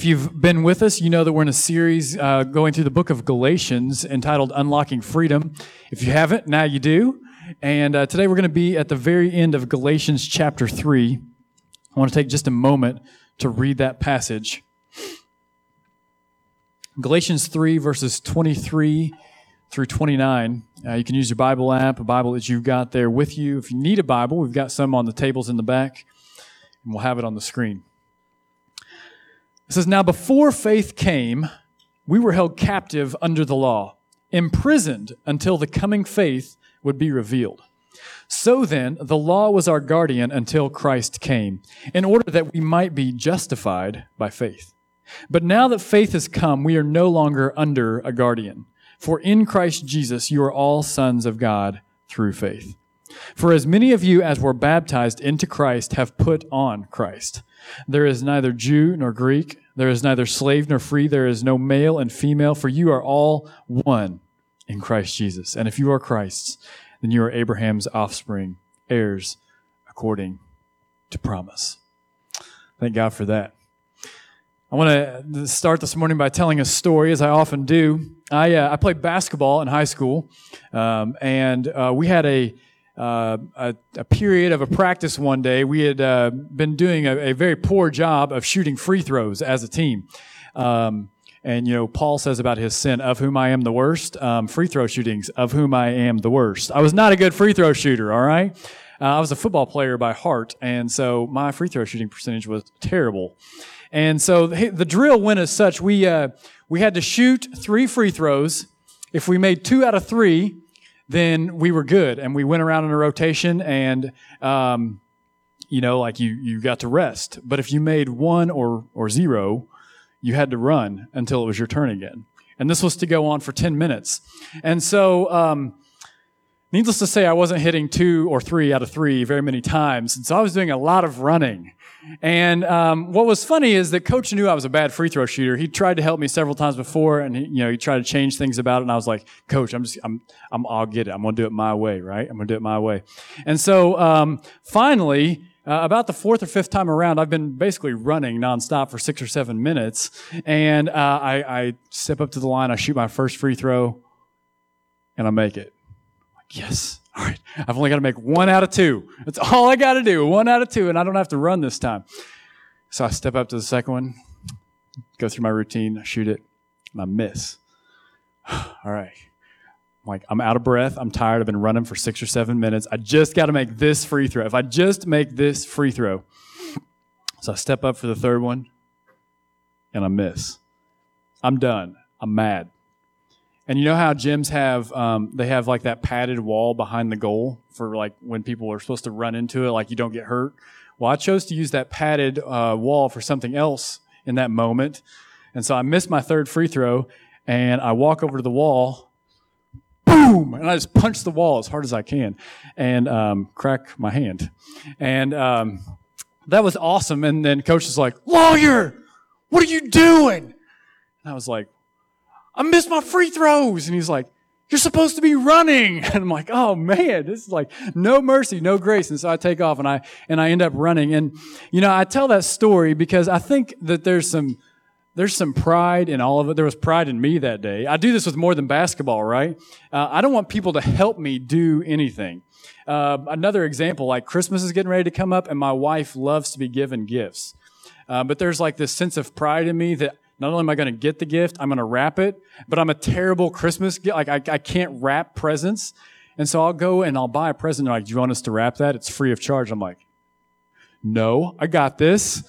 If you've been with us, you know that we're in a series uh, going through the book of Galatians entitled Unlocking Freedom. If you haven't, now you do. And uh, today we're going to be at the very end of Galatians chapter 3. I want to take just a moment to read that passage. Galatians 3, verses 23 through 29. Uh, you can use your Bible app, a Bible that you've got there with you. If you need a Bible, we've got some on the tables in the back, and we'll have it on the screen. It says, Now before faith came, we were held captive under the law, imprisoned until the coming faith would be revealed. So then, the law was our guardian until Christ came, in order that we might be justified by faith. But now that faith has come, we are no longer under a guardian. For in Christ Jesus, you are all sons of God through faith. For as many of you as were baptized into Christ have put on Christ. There is neither Jew nor Greek. There is neither slave nor free. There is no male and female, for you are all one in Christ Jesus. And if you are Christ's, then you are Abraham's offspring, heirs according to promise. Thank God for that. I want to start this morning by telling a story, as I often do. I, uh, I played basketball in high school, um, and uh, we had a uh, a, a, period of a practice one day, we had uh, been doing a, a, very poor job of shooting free throws as a team. Um, and, you know, Paul says about his sin, of whom I am the worst, um, free throw shootings, of whom I am the worst. I was not a good free throw shooter, all right? Uh, I was a football player by heart, and so my free throw shooting percentage was terrible. And so the, the drill went as such. We, uh, we had to shoot three free throws. If we made two out of three, then we were good. And we went around in a rotation and um, you know like you you got to rest. But if you made one or or zero you had to run until it was your turn again. And this was to go on for 10 minutes. And so um, needless to say i wasn't hitting two or three out of three very many times. And so i was doing a lot of running and um, what was funny is that coach knew I was a bad free throw shooter. He tried to help me several times before, and he, you know he tried to change things about it. And I was like, Coach, I'm just I'm, I'm I'll get it. I'm gonna do it my way, right? I'm gonna do it my way. And so um, finally. Uh, about the fourth or fifth time around, I've been basically running nonstop for six or seven minutes, and uh, I, I step up to the line, I shoot my first free throw, and I make it. Yes, all right, I've only got to make one out of two. That's all I got to do, one out of two, and I don't have to run this time. So I step up to the second one, go through my routine, I shoot it, and I miss. all right. I'm like, I'm out of breath. I'm tired. I've been running for six or seven minutes. I just got to make this free throw. If I just make this free throw. So I step up for the third one, and I miss. I'm done. I'm mad. And you know how gyms have um, they have like that padded wall behind the goal for like when people are supposed to run into it, like you don't get hurt. Well, I chose to use that padded uh, wall for something else in that moment, and so I missed my third free throw, and I walk over to the wall, boom, and I just punch the wall as hard as I can, and um, crack my hand, and um, that was awesome. And then coach is like, "Lawyer, what are you doing?" And I was like, I missed my free throws. And he's like, you're supposed to be running. And I'm like, oh man, this is like no mercy, no grace. And so I take off and I, and I end up running. And, you know, I tell that story because I think that there's some, there's some pride in all of it. There was pride in me that day. I do this with more than basketball, right? Uh, I don't want people to help me do anything. Uh, another example, like Christmas is getting ready to come up and my wife loves to be given gifts. Uh, but there's like this sense of pride in me that not only am I going to get the gift, I'm going to wrap it, but I'm a terrible Christmas gift. Like, I, I can't wrap presents. And so I'll go and I'll buy a present. They're like, do you want us to wrap that? It's free of charge. I'm like, no, I got this.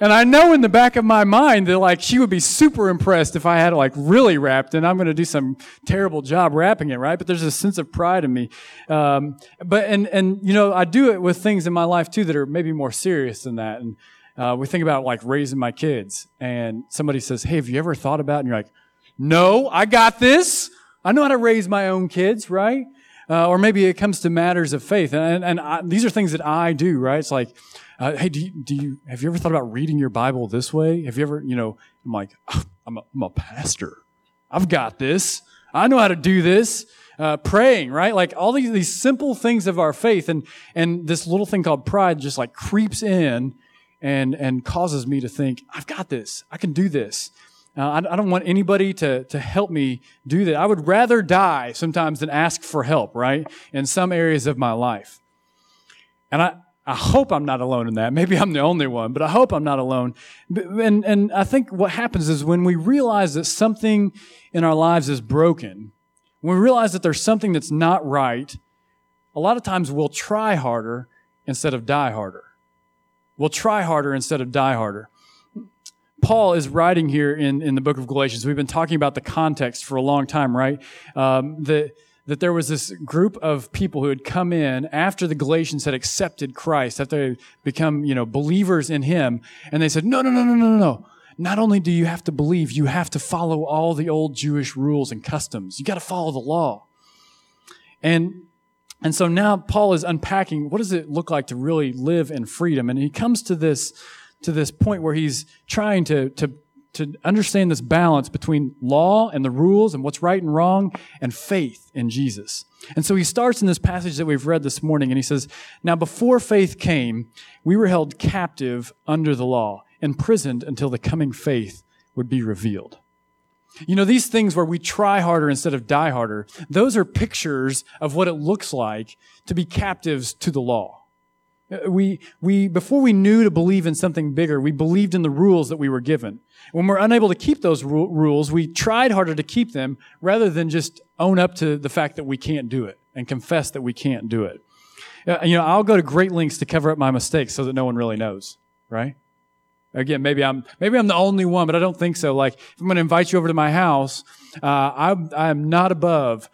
And I know in the back of my mind that like she would be super impressed if I had it like really wrapped and I'm going to do some terrible job wrapping it, right? But there's a sense of pride in me. Um, but, and, and, you know, I do it with things in my life too that are maybe more serious than that. And, uh, we think about like raising my kids, and somebody says, Hey, have you ever thought about? And you're like, No, I got this. I know how to raise my own kids, right? Uh, or maybe it comes to matters of faith. And, and I, these are things that I do, right? It's like, uh, hey, do you, do you, have you ever thought about reading your Bible this way? Have you ever, you know, I'm like, I'm, a, I'm a pastor. I've got this. I know how to do this. Uh, praying, right? Like all these, these simple things of our faith. And, and this little thing called pride just like creeps in and, and causes me to think, I've got this. I can do this. Uh, I, I, don't want anybody to, to help me do that. I would rather die sometimes than ask for help, right? In some areas of my life. And I, I hope I'm not alone in that. Maybe I'm the only one, but I hope I'm not alone. And, and I think what happens is when we realize that something in our lives is broken, when we realize that there's something that's not right, a lot of times we'll try harder instead of die harder. We'll try harder instead of die harder. Paul is writing here in, in the book of Galatians. We've been talking about the context for a long time, right? Um, that, that there was this group of people who had come in after the Galatians had accepted Christ, after they become, you know, believers in him. And they said, no, no, no, no, no, no. Not only do you have to believe, you have to follow all the old Jewish rules and customs. You got to follow the law. And and so now Paul is unpacking what does it look like to really live in freedom? And he comes to this to this point where he's trying to, to, to understand this balance between law and the rules and what's right and wrong and faith in Jesus. And so he starts in this passage that we've read this morning and he says, Now before faith came, we were held captive under the law, imprisoned until the coming faith would be revealed. You know, these things where we try harder instead of die harder, those are pictures of what it looks like to be captives to the law. We, we, before we knew to believe in something bigger, we believed in the rules that we were given. When we're unable to keep those ru- rules, we tried harder to keep them rather than just own up to the fact that we can't do it and confess that we can't do it. Uh, you know, I'll go to great lengths to cover up my mistakes so that no one really knows, right? Again, maybe I'm, maybe I'm the only one, but I don't think so. Like, if I'm going to invite you over to my house, uh, I'm, I'm not above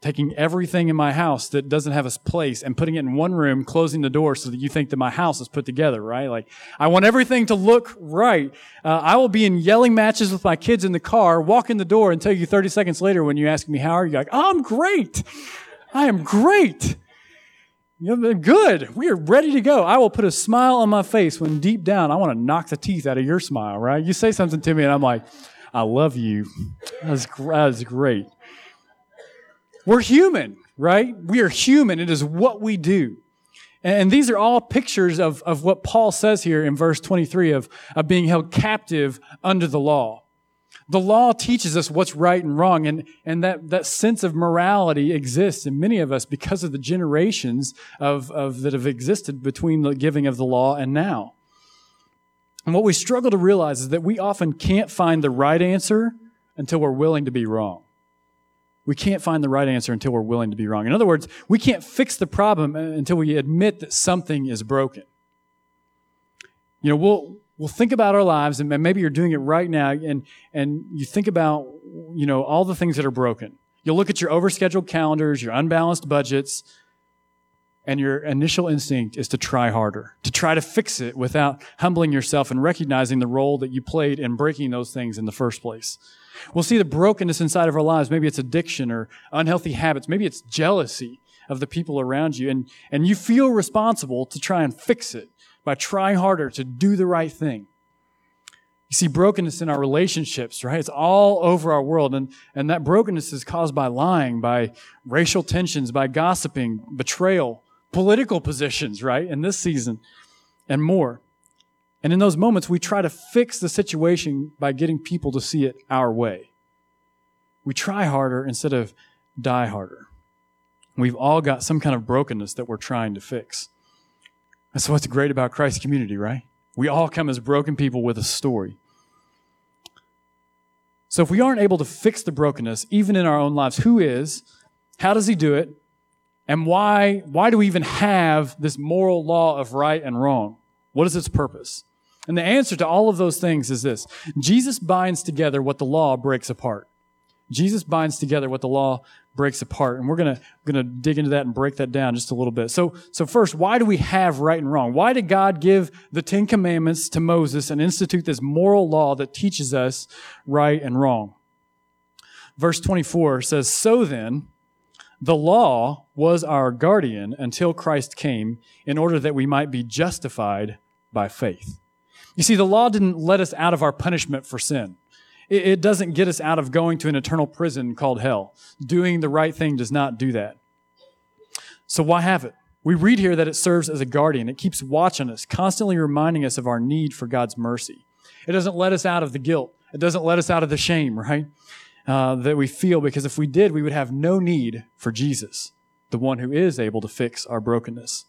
taking everything in my house that doesn't have a place and putting it in one room, closing the door so that you think that my house is put together, right? Like, I want everything to look right. Uh, I will be in yelling matches with my kids in the car, walk in the door and tell you 30 seconds later when you ask me, how are you? Like, oh, I'm great. I am great. You're good. We are ready to go. I will put a smile on my face when deep down I want to knock the teeth out of your smile, right? You say something to me and I'm like, I love you. That's, that's great. We're human, right? We are human. It is what we do. And these are all pictures of, of what Paul says here in verse 23 of, of being held captive under the law. The law teaches us what's right and wrong, and, and that, that sense of morality exists in many of us because of the generations of, of, that have existed between the giving of the law and now. And what we struggle to realize is that we often can't find the right answer until we're willing to be wrong. We can't find the right answer until we're willing to be wrong. In other words, we can't fix the problem uh, until we admit that something is broken. You know, we'll, we'll think about our lives, and maybe you're doing it right now, and, and you think about, you know, all the things that are broken. You'll look at your overscheduled calendars, your unbalanced budgets, and your initial instinct is to try harder, to try to fix it without humbling yourself and recognizing the role that you played in breaking those things in the first place. We'll see the brokenness inside of our lives. Maybe it's addiction or unhealthy habits. Maybe it's jealousy of the people around you. And, and you feel responsible to try and fix it by trying harder to do the right thing. You see brokenness in our relationships, right? It's all over our world. And, and that brokenness is caused by lying, by racial tensions, by gossiping, betrayal, political positions, right? In this season and more. And in those moments, we try to fix the situation by getting people to see it our way. We try harder instead of die harder. We've all got some kind of brokenness that we're trying to fix. That's what's great about Christ's community, right? We all come as broken people with a story. So if we aren't able to fix the brokenness, even in our own lives, who is? How does he do it? And why, why do we even have this moral law of right and wrong? What is its purpose? And the answer to all of those things is this Jesus binds together what the law breaks apart. Jesus binds together what the law breaks apart. And we're going to going to dig into that and break that down just a little bit. So so first, why do we have right and wrong? Why did God give the 10 commandments to Moses and institute this moral law that teaches us right and wrong? Verse 24 says, "So then, the law was our guardian until Christ came in order that we might be justified by faith." You see, the law didn't let us out of our punishment for sin. It, it doesn't get us out of going to an eternal prison called hell. Doing the right thing does not do that. So why have it? We read here that it serves as a guardian. It keeps watching us, constantly reminding us of our need for God's mercy. It doesn't let us out of the guilt. It doesn't let us out of the shame, right? Uh, that we feel, because if we did, we would have no need for Jesus, the one who is able to fix our brokenness.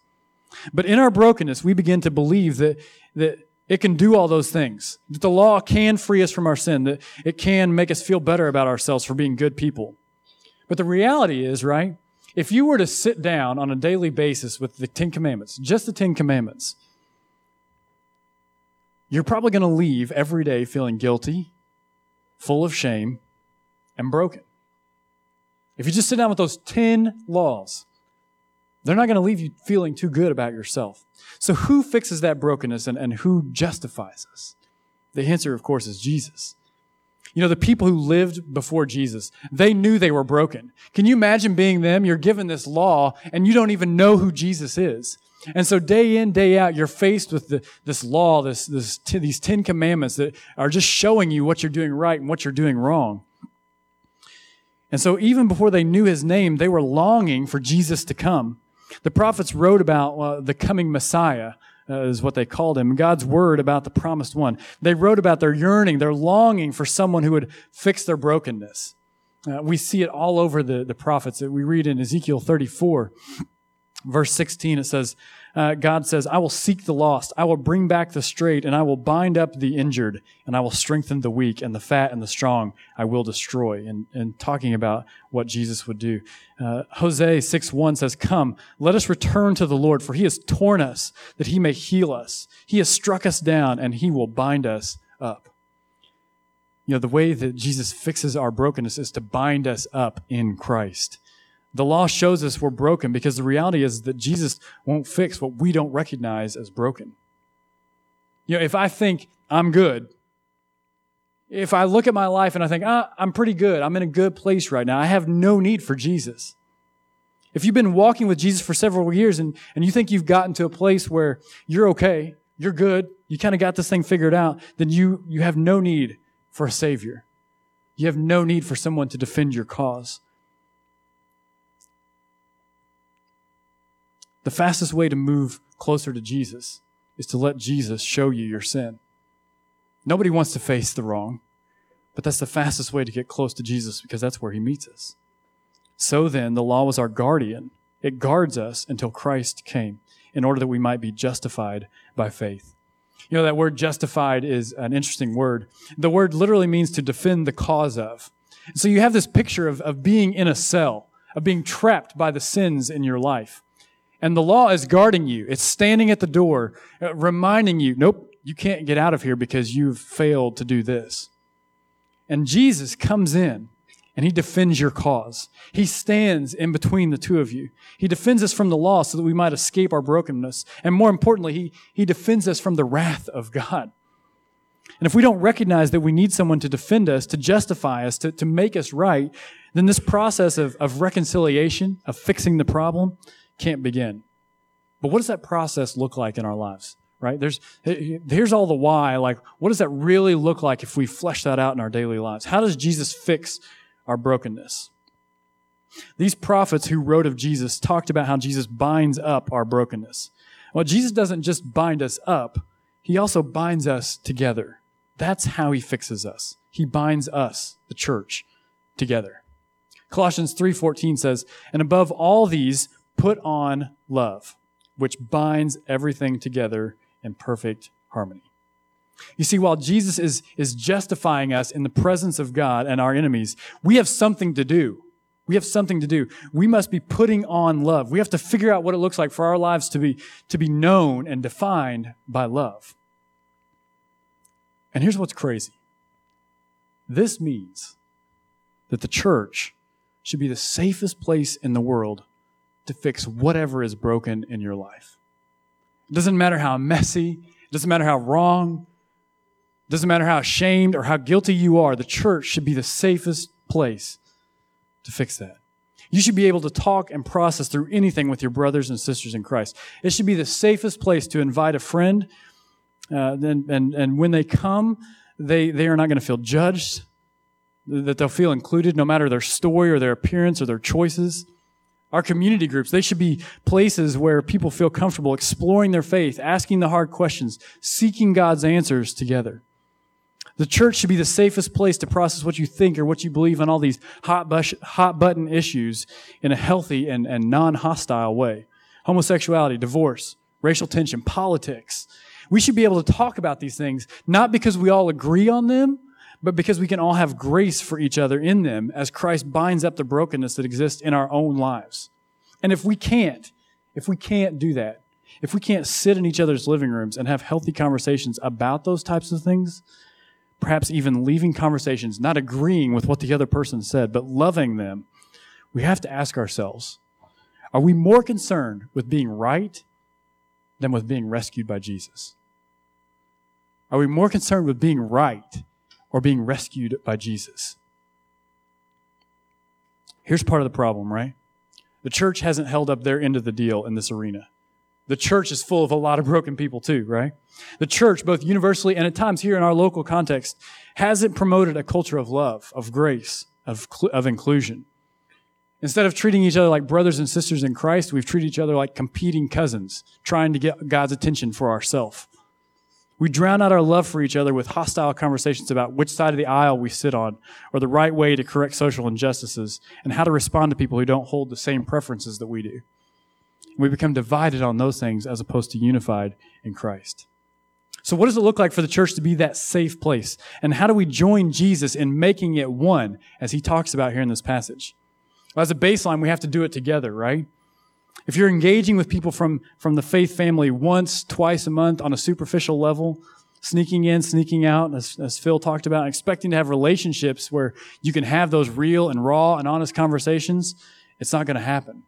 But in our brokenness, we begin to believe that, that it can do all those things, the law can free us from our sin, it can make us feel better about ourselves for being good people. But the reality is, right, if you were to sit down on a daily basis with the Ten Commandments, just the Ten Commandments, you're probably going to leave every day feeling guilty, full of shame, and broken. If you just sit down with those 10 laws, they're not going to leave you feeling too good about yourself. So, who fixes that brokenness and, and who justifies us? The answer, of course, is Jesus. You know, the people who lived before Jesus, they knew they were broken. Can you imagine being them? You're given this law and you don't even know who Jesus is. And so day in, day out, you're faced with the, this law, this, this, t- these 10 commandments that are just showing you what you're doing right and what you're doing wrong. And so even before they knew his name, they were longing for Jesus to come. The prophets wrote about uh, the coming Messiah, uh, is what they called him, God's word about the promised one. They wrote about their yearning, their longing for someone who would fix their brokenness. Uh, we see it all over the, the prophets. We read in Ezekiel 34, verse 16, it says, uh, God says, I will seek the lost, I will bring back the straight, and I will bind up the injured, and I will strengthen the weak, and the fat and the strong I will destroy. And, and talking about what Jesus would do. Uh, Hosea 6 1 says, Come, let us return to the Lord, for he has torn us that he may heal us. He has struck us down, and he will bind us up. You know, the way that Jesus fixes our brokenness is to bind us up in Christ. The law shows us we're broken because the reality is that Jesus won't fix what we don't recognize as broken. You know, if I think I'm good, if I look at my life and I think, ah, I'm pretty good, I'm in a good place right now, I have no need for Jesus. If you've been walking with Jesus for several years and, and you think you've gotten to a place where you're okay, you're good, you kind of got this thing figured out, then you, you have no need for a Savior. You have no need for someone to defend your cause. The fastest way to move closer to Jesus is to let Jesus show you your sin. Nobody wants to face the wrong, but that's the fastest way to get close to Jesus because that's where he meets us. So then, the law was our guardian. It guards us until Christ came in order that we might be justified by faith. You know, that word justified is an interesting word. The word literally means to defend the cause of. So you have this picture of, of being in a cell, of being trapped by the sins in your life. And the law is guarding you. It's standing at the door, uh, reminding you, nope, you can't get out of here because you've failed to do this. And Jesus comes in and he defends your cause. He stands in between the two of you. He defends us from the law so that we might escape our brokenness. And more importantly, he, he defends us from the wrath of God. And if we don't recognize that we need someone to defend us, to justify us, to, to make us right, then this process of, of reconciliation, of fixing the problem, can't begin. But what does that process look like in our lives? Right? There's, here's all the why. Like, what does that really look like if we flesh that out in our daily lives? How does Jesus fix our brokenness? These prophets who wrote of Jesus talked about how Jesus binds up our brokenness. Well, Jesus doesn't just bind us up, he also binds us together. That's how he fixes us. He binds us, the church, together. Colossians 3:14 says, "And above all these, Put on love, which binds everything together in perfect harmony. You see, while Jesus is, is justifying us in the presence of God and our enemies, we have something to do. We have something to do. We must be putting on love. We have to figure out what it looks like for our lives to be, to be known and defined by love. And here's what's crazy. This means that the church should be the safest place in the world to fix whatever is broken in your life. It doesn't matter how messy, it doesn't matter how wrong, it doesn't matter how ashamed or how guilty you are, the church should be the safest place to fix that. You should be able to talk and process through anything with your brothers and sisters in Christ. It should be the safest place to invite a friend. Uh, and, and, and when they come, they, they are not going to feel judged, that they'll feel included no matter their story or their appearance or their choices. Our community groups, they should be places where people feel comfortable exploring their faith, asking the hard questions, seeking God's answers together. The church should be the safest place to process what you think or what you believe on all these hot, bush, hot button issues in a healthy and, and non hostile way. Homosexuality, divorce, racial tension, politics. We should be able to talk about these things, not because we all agree on them, but because we can all have grace for each other in them as Christ binds up the brokenness that exists in our own lives. And if we can't, if we can't do that, if we can't sit in each other's living rooms and have healthy conversations about those types of things, perhaps even leaving conversations, not agreeing with what the other person said, but loving them, we have to ask ourselves, are we more concerned with being right than with being rescued by Jesus? Are we more concerned with being right or being rescued by Jesus. Here's part of the problem, right? The church hasn't held up their end of the deal in this arena. The church is full of a lot of broken people too, right? The church, both universally and at times here in our local context, hasn't promoted a culture of love, of grace, of, of inclusion. Instead of treating each other like brothers and sisters in Christ, we've treated each other like competing cousins, trying to get God's attention for ourselves. We drown out our love for each other with hostile conversations about which side of the aisle we sit on, or the right way to correct social injustices, and how to respond to people who don't hold the same preferences that we do. We become divided on those things as opposed to unified in Christ. So, what does it look like for the church to be that safe place? And how do we join Jesus in making it one, as he talks about here in this passage? Well, as a baseline, we have to do it together, right? If you're engaging with people from, from the faith family once, twice a month on a superficial level, sneaking in, sneaking out, as, as Phil talked about, expecting to have relationships where you can have those real and raw and honest conversations, it's not going to happen.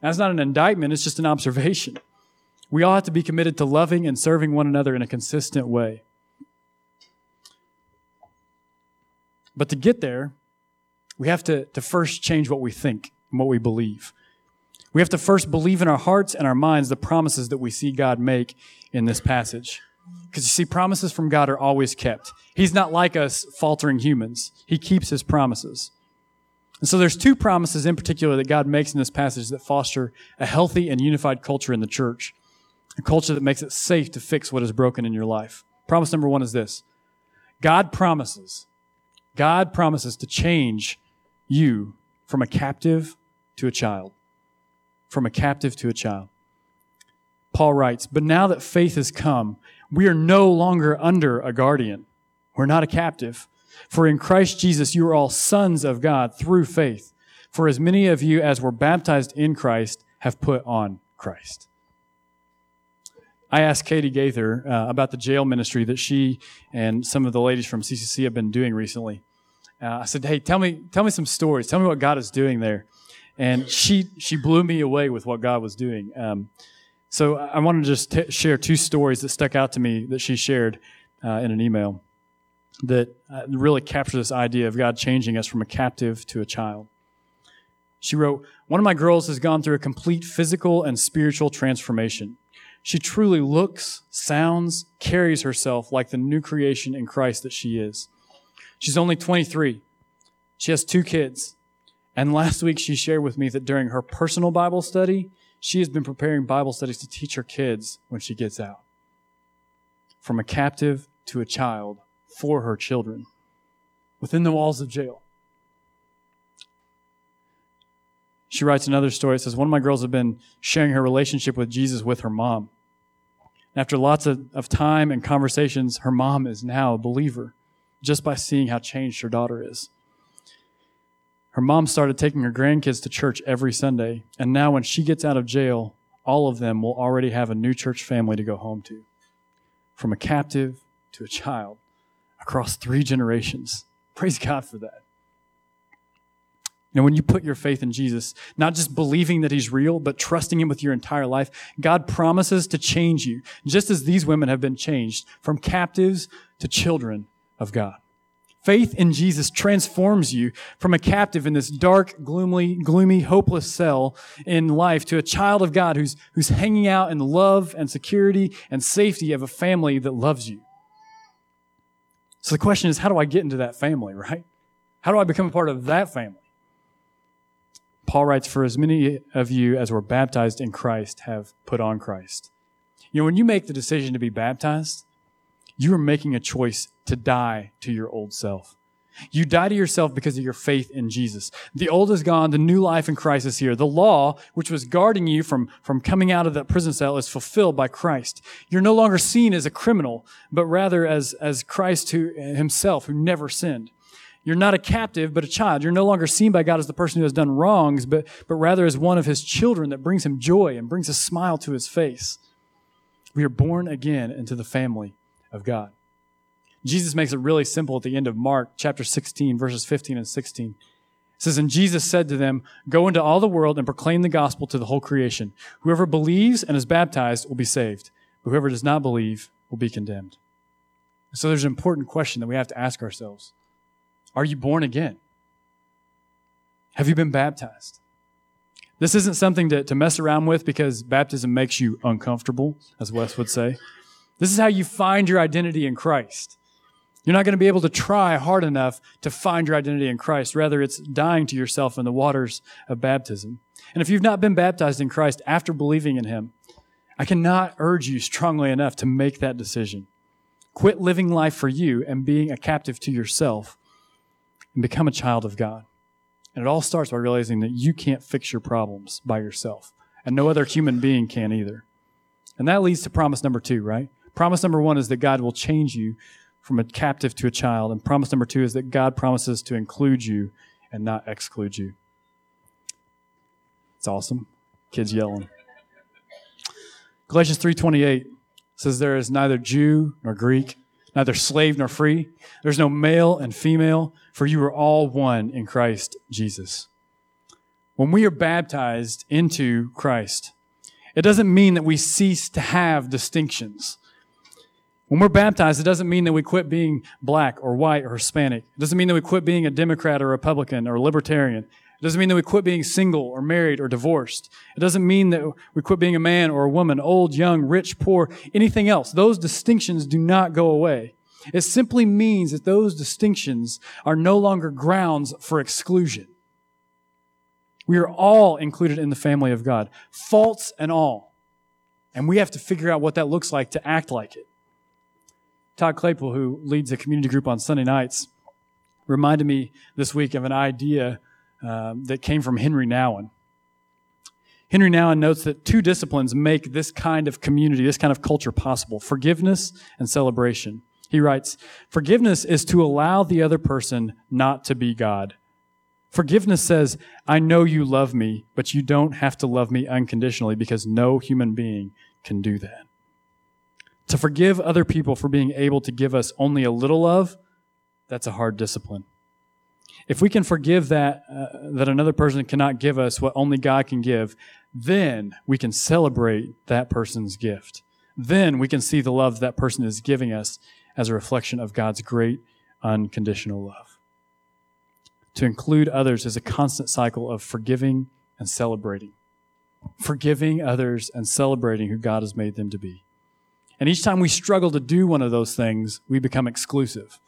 That's not an indictment, it's just an observation. We all have to be committed to loving and serving one another in a consistent way. But to get there, we have to, to first change what we think and what we believe. We have to first believe in our hearts and our minds the promises that we see God make in this passage. Because you see, promises from God are always kept. He's not like us faltering humans. He keeps his promises. And so there's two promises in particular that God makes in this passage that foster a healthy and unified culture in the church. A culture that makes it safe to fix what is broken in your life. Promise number one is this. God promises, God promises to change you from a captive to a child from a captive to a child. Paul writes, But now that faith has come, we are no longer under a guardian. We're not a captive. For in Christ Jesus, you are all sons of God through faith. For as many of you as were baptized in Christ have put on Christ. I asked Katie Gaither uh, about the jail ministry that she and some of the ladies from CCC have been doing recently. Uh, I said, "Hey, tell me, tell me some stories. Tell me what God is doing there." And she she blew me away with what God was doing. Um, so I want to just t- share two stories that stuck out to me that she shared uh, in an email that uh, really capture this idea of God changing us from a captive to a child. She wrote, One of my girls has gone through a complete physical and spiritual transformation. She truly looks, sounds, carries herself like the new creation in Christ that she is. She's only 23. She has two kids. And last week, she shared with me that during her personal Bible study, she has been preparing Bible studies to teach her kids when she gets out. From a captive to a child for her children within the walls of jail. She writes another story. It says, One of my girls had been sharing her relationship with Jesus with her mom. After lots of, of time and conversations, her mom is now a believer just by seeing how changed her daughter is. Her mom started taking her grandkids to church every Sunday, and now when she gets out of jail, all of them will already have a new church family to go home to. From a captive to a child, across three generations. Praise God for that. And when you put your faith in Jesus, not just believing that he's real, but trusting him with your entire life, God promises to change you, just as these women have been changed from captives to children of God. Faith in Jesus transforms you from a captive in this dark, gloomy, gloomy, hopeless cell in life to a child of God who's, who's hanging out in the love and security and safety of a family that loves you. So the question is, how do I get into that family, right? How do I become a part of that family? Paul writes, For as many of you as were baptized in Christ have put on Christ. You know, when you make the decision to be baptized, you are making a choice to die to your old self. You die to yourself because of your faith in Jesus. The old is gone. The new life in Christ is here. The law, which was guarding you from, from coming out of that prison cell, is fulfilled by Christ. You're no longer seen as a criminal, but rather as, as Christ who, himself, who never sinned. You're not a captive, but a child. You're no longer seen by God as the person who has done wrongs, but, but rather as one of his children that brings him joy and brings a smile to his face. We are born again into the family of God. Jesus makes it really simple at the end of Mark chapter 16, verses 15 and 16. It says, And Jesus said to them, Go into all the world and proclaim the gospel to the whole creation. Whoever believes and is baptized will be saved, but whoever does not believe will be condemned. So there's an important question that we have to ask ourselves Are you born again? Have you been baptized? This isn't something to, to mess around with because baptism makes you uncomfortable, as Wes would say. This is how you find your identity in Christ. You're not going to be able to try hard enough to find your identity in Christ. Rather, it's dying to yourself in the waters of baptism. And if you've not been baptized in Christ after believing in Him, I cannot urge you strongly enough to make that decision. Quit living life for you and being a captive to yourself and become a child of God. And it all starts by realizing that you can't fix your problems by yourself, and no other human being can either. And that leads to promise number two, right? Promise number one is that God will change you from a captive to a child. And promise number two is that God promises to include you and not exclude you. It's awesome. Kids yelling. Galatians 3:28 says there is neither Jew nor Greek, neither slave nor free. There's no male and female, for you are all one in Christ Jesus. When we are baptized into Christ, it doesn't mean that we cease to have distinctions. When we're baptized, it doesn't mean that we quit being black or white or Hispanic. It doesn't mean that we quit being a Democrat or Republican or Libertarian. It doesn't mean that we quit being single or married or divorced. It doesn't mean that we quit being a man or a woman, old, young, rich, poor, anything else. Those distinctions do not go away. It simply means that those distinctions are no longer grounds for exclusion. We are all included in the family of God, faults and all. And we have to figure out what that looks like to act like it. Todd Claypool, who leads a community group on Sunday nights, reminded me this week of an idea um, that came from Henri Nouwen. Henri Nouwen notes that two disciplines make this kind of community, this kind of culture possible forgiveness and celebration. He writes, Forgiveness is to allow the other person not to be God. Forgiveness says, I know you love me, but you don't have to love me unconditionally because no human being can do that. To forgive other people for being able to give us only a little love, that's a hard discipline. If we can forgive that, uh, that another person cannot give us what only God can give, then we can celebrate that person's gift. Then we can see the love that person is giving us as a reflection of God's great unconditional love. To include others is a constant cycle of forgiving and celebrating. Forgiving others and celebrating who God has made them to be. And each time we struggle to do one of those things, we become exclusive.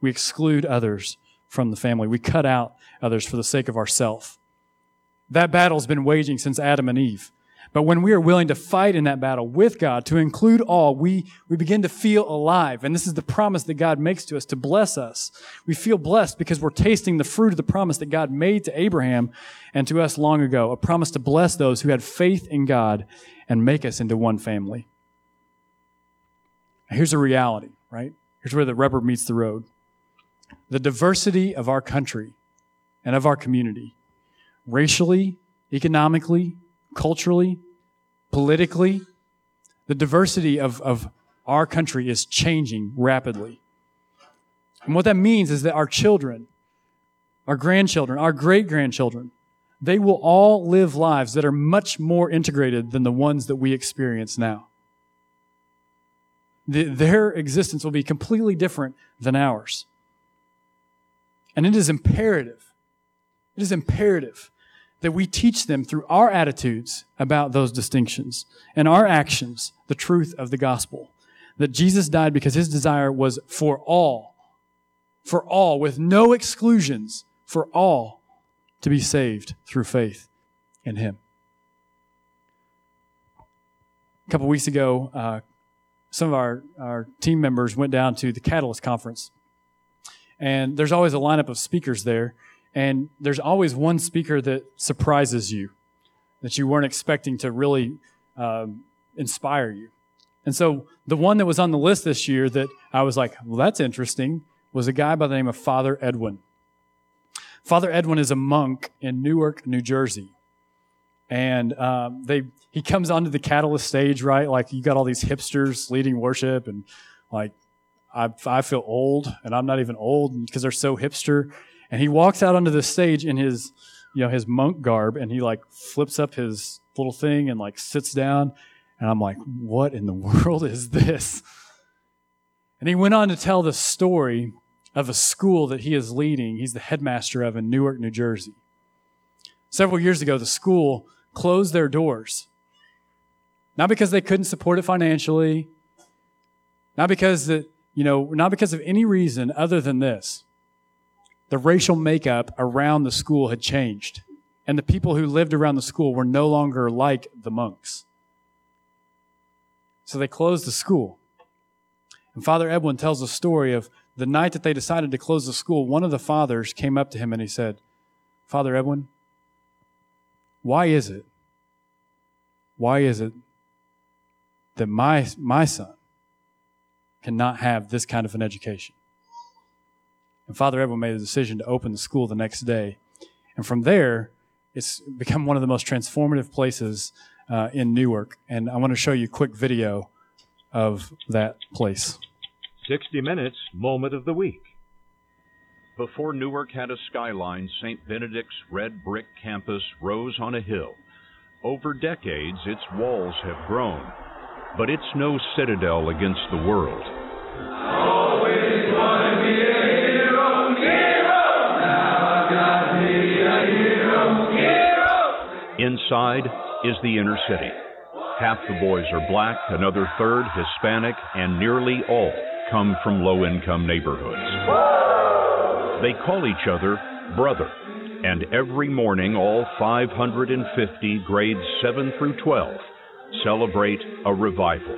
We exclude others from the family. We cut out others for the sake of ourself. That battle's been waging since Adam and Eve. But when we are willing to fight in that battle with God, to include all, we, we begin to feel alive. And this is the promise that God makes to us to bless us. We feel blessed because we're tasting the fruit of the promise that God made to Abraham and to us long ago, a promise to bless those who had faith in God and make us into one family. Here's a reality, right? Here's where the rubber meets the road. The diversity of our country and of our community, racially, economically, culturally, politically, the diversity of, of our country is changing rapidly. And what that means is that our children, our grandchildren, our great grandchildren, they will all live lives that are much more integrated than the ones that we experience now the, their existence will be completely different than ours. And it is imperative, it is imperative that we teach them through our attitudes about those distinctions and our actions the truth of the gospel. That Jesus died because his desire was for all, for all, with no exclusions, for all to be saved through faith in Him. A couple weeks ago, uh, some of our, our team members went down to the Catalyst Conference. And there's always a lineup of speakers there. And there's always one speaker that surprises you, that you weren't expecting to really um, inspire you. And so the one that was on the list this year that I was like, well, that's interesting, was a guy by the name of Father Edwin. Father Edwin is a monk in Newark, New Jersey. And um, they he comes onto the catalyst stage, right? Like you got all these hipsters leading worship, and like I, I feel old, and I'm not even old because they're so hipster. And he walks out onto the stage in his, you know, his monk garb, and he like flips up his little thing and like sits down, and I'm like, what in the world is this? And he went on to tell the story of a school that he is leading. He's the headmaster of in Newark, New Jersey. Several years ago, the school closed their doors. Not because they couldn't support it financially, not because that, you know, not because of any reason other than this. The racial makeup around the school had changed, and the people who lived around the school were no longer like the monks. So they closed the school. And Father Edwin tells a story of the night that they decided to close the school. One of the fathers came up to him and he said, Father Edwin, why is it? Why is it that my, my son cannot have this kind of an education? And Father Edwin made a decision to open the school the next day. And from there, it's become one of the most transformative places uh, in Newark. And I want to show you a quick video of that place. 60 Minutes Moment of the Week. Before Newark had a skyline, St. Benedict's red brick campus rose on a hill. Over decades, its walls have grown, but it's no citadel against the world. Inside is the inner city. Half the boys are black, another third Hispanic, and nearly all come from low income neighborhoods. They call each other brother, and every morning all 550 grades 7 through 12 celebrate a revival.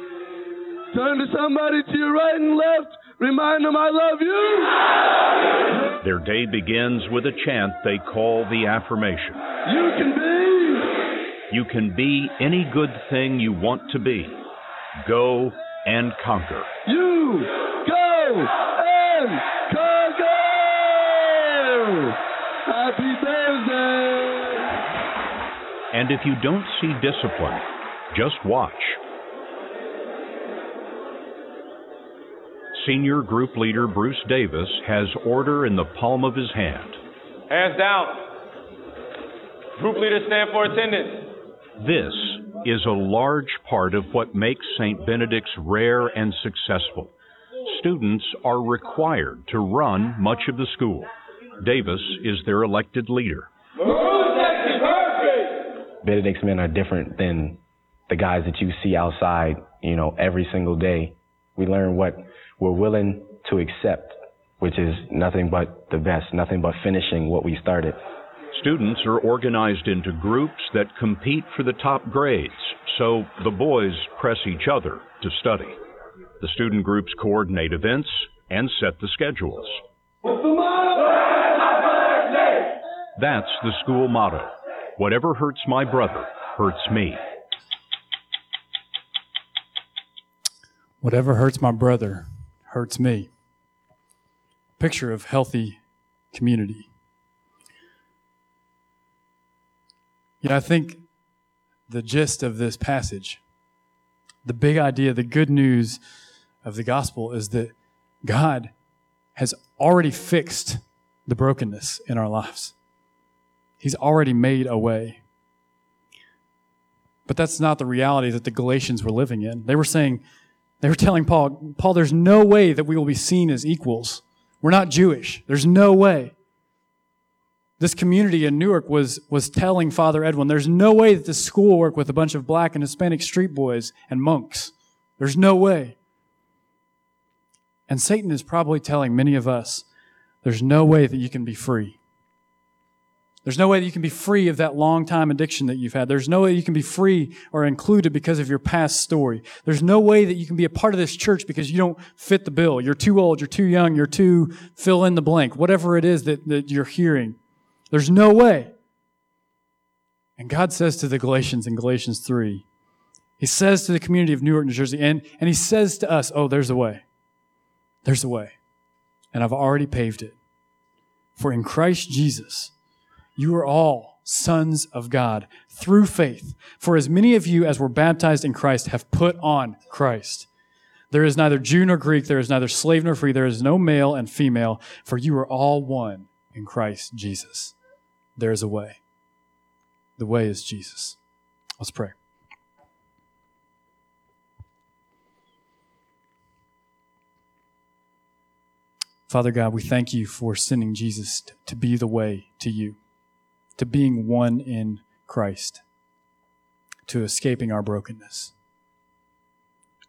Turn to somebody to your right and left. Remind them I love you. Their day begins with a chant they call the affirmation. You can be. You can be any good thing you want to be. Go and conquer. You go and And if you don't see discipline, just watch. Senior group leader Bruce Davis has order in the palm of his hand. Hands down. Group leaders stand for attendance. This is a large part of what makes St. Benedict's rare and successful. Students are required to run much of the school. Davis is their elected leader. Benedict's men are different than the guys that you see outside, you know, every single day. We learn what we're willing to accept, which is nothing but the best, nothing but finishing what we started. Students are organized into groups that compete for the top grades, so the boys press each other to study. The student groups coordinate events and set the schedules. That's the school motto. Whatever hurts my brother hurts me. Whatever hurts my brother hurts me. Picture of healthy community. Yeah, I think the gist of this passage, the big idea, the good news of the gospel is that God has already fixed the brokenness in our lives. He's already made a way. But that's not the reality that the Galatians were living in. They were saying, they were telling Paul, Paul, there's no way that we will be seen as equals. We're not Jewish. There's no way. This community in Newark was, was telling Father Edwin, there's no way that this school will work with a bunch of black and Hispanic street boys and monks. There's no way. And Satan is probably telling many of us, there's no way that you can be free. There's no way that you can be free of that long time addiction that you've had. There's no way you can be free or included because of your past story. There's no way that you can be a part of this church because you don't fit the bill. You're too old, you're too young, you're too fill in the blank, whatever it is that, that you're hearing. There's no way. And God says to the Galatians in Galatians 3, He says to the community of Newark, New Jersey, and, and He says to us, Oh, there's a way. There's a way. And I've already paved it. For in Christ Jesus, you are all sons of God through faith. For as many of you as were baptized in Christ have put on Christ. There is neither Jew nor Greek, there is neither slave nor free, there is no male and female, for you are all one in Christ Jesus. There is a way. The way is Jesus. Let's pray. Father God, we thank you for sending Jesus to be the way to you to being one in Christ, to escaping our brokenness.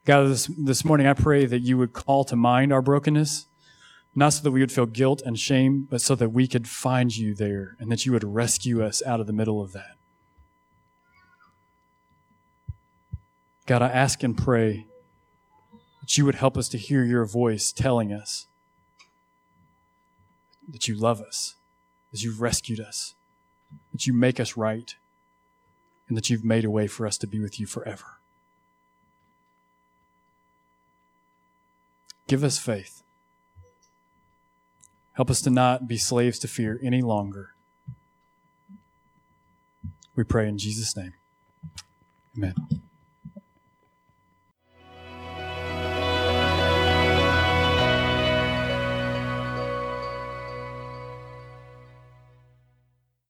God, this, this morning I pray that you would call to mind our brokenness, not so that we would feel guilt and shame, but so that we could find you there and that you would rescue us out of the middle of that. God, I ask and pray that you would help us to hear your voice telling us that you love us, that you've rescued us, that you make us right, and that you've made a way for us to be with you forever. Give us faith. Help us to not be slaves to fear any longer. We pray in Jesus' name. Amen.